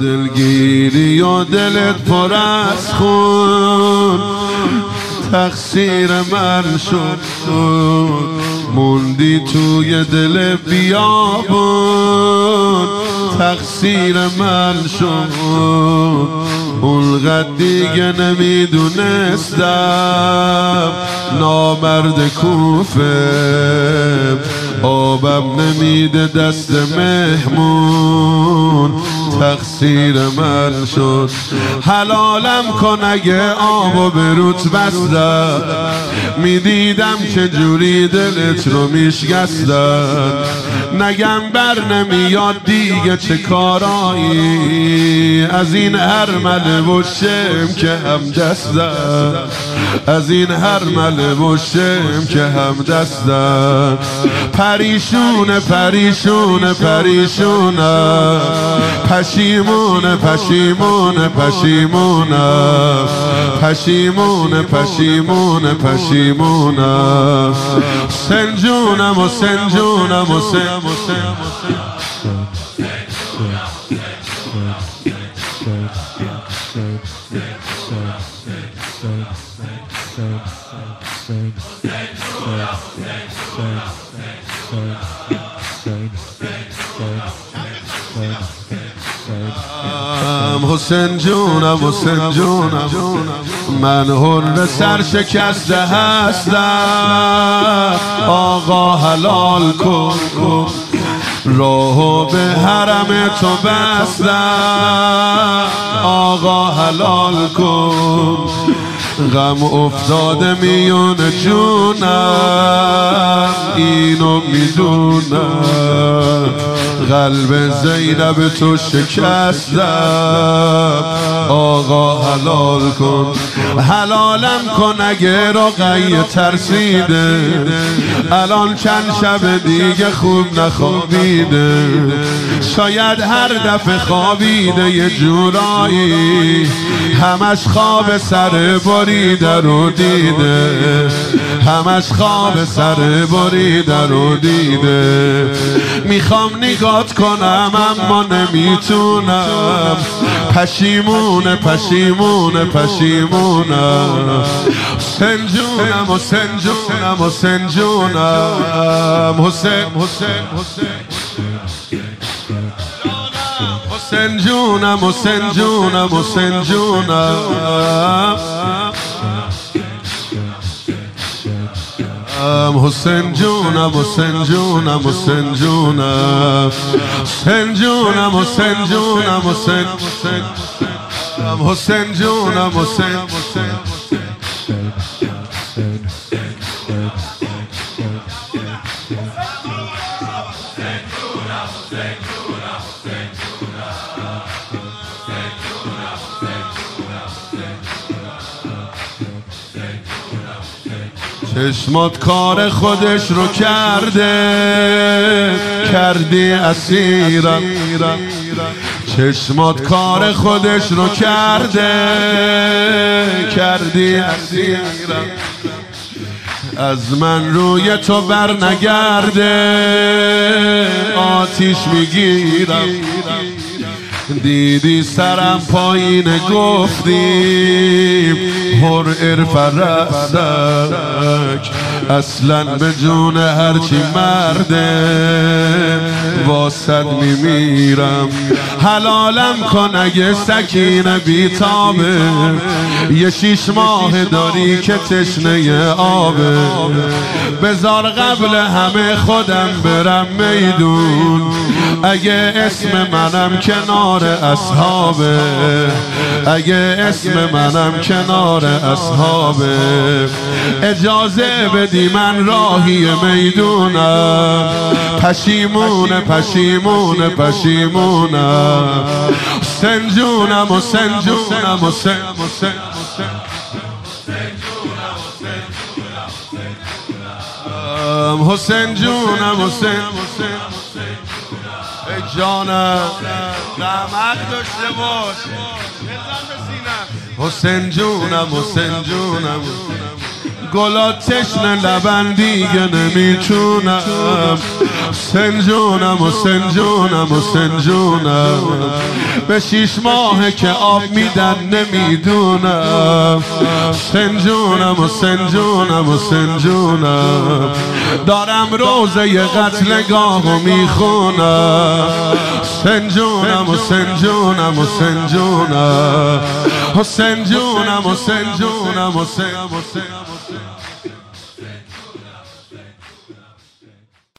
دلگیری و دلت پر از خون. تقصیر من شد موندی توی دل بیابون. تقصیر من شد. اونقدر دیگه نمی‌دونستم. نامرد کوفه. آبم نمیده دست مهمون. تقصیر من شد. حلالم کن اگه آب به روت بستم. می‌دیدم که جوری دلت رو میشگستم نگم بر نمیاد دیگه چه کارایی. از این هرمله و شم که هم دستم از این هرمله و شم که هم دستم پریشونه پریشونه پریشونه پشیمون پشیمون پشیمون پشیمون پشیمون پشیمون سنجونم و سنجونم و سنجونم حسین جونم حسین جونم. من هر سر شکسته هستم. آقا حلال کن. راهو به حرم تو بستم. آقا حلال کن. غم افتاده میون جونم. اینو می‌دونم. قلب زینب تو شکستم آقا حلال کن. حلالم کن اگه رقیه ترسیده. الان چند شب دیگه خوب نخوابیده. شاید هر دفعه خوابیده یه جورایی. همش خواب سر بریده رو دیده. همش خواب سر بریده رو دیده. می‌خوام نگات کنم اما نمی‌تونم. پشیمونه پشیمونه پشیمونم سنجونم و سنجونم و سنجونم. حسین حسین حسین. حسین جونم حسین جونم حسین جونم I'm Hussein June, I'm Hussein June, I'm Hussein June, Hussein June, I'm Hussein June, I'm Hussein, I'm Hussein June, I'm Hussein. Hussein June, I'm Hussein June. چشمات کار خودش رو کرده. کردی اسیرم چشمات کار خودش رو کرده. کردی اسیرم از من روی تو بر نگرده. آتیش می‌گیرم. دیدی سرم پایین گفتیم هر ارفرستک اصلا به جون هرچی مرده واسد میمیرم. حلالم کن اگه سکین بیتابه. یه شیش ماه داری که تشنه آبه. بزار قبل همه خودم برم میدون. اگه اسم منم کنار اصحابه اگه اسم منم کنار اصحابه اجازه بدی من راهی می‌دونم. پشیمونه پشیمونه پشیمونم سنجونم و سنجونم و حسین جونم حسین جانم رحمت داشته باش. حسین جونم حسین جونم. گلا تشن لبن دیگه نمی‌تونم سنجونم و سنجونم و سنجونم. به شیش ماه که آب میدن نمی‌دونم. سنجونم و سنجونم و سنجونم. دارم روزه قتلگاه و می‌خونم. سنجونم و سنجونم و سنجونم. و سنجونم و سنجونم و سنجونم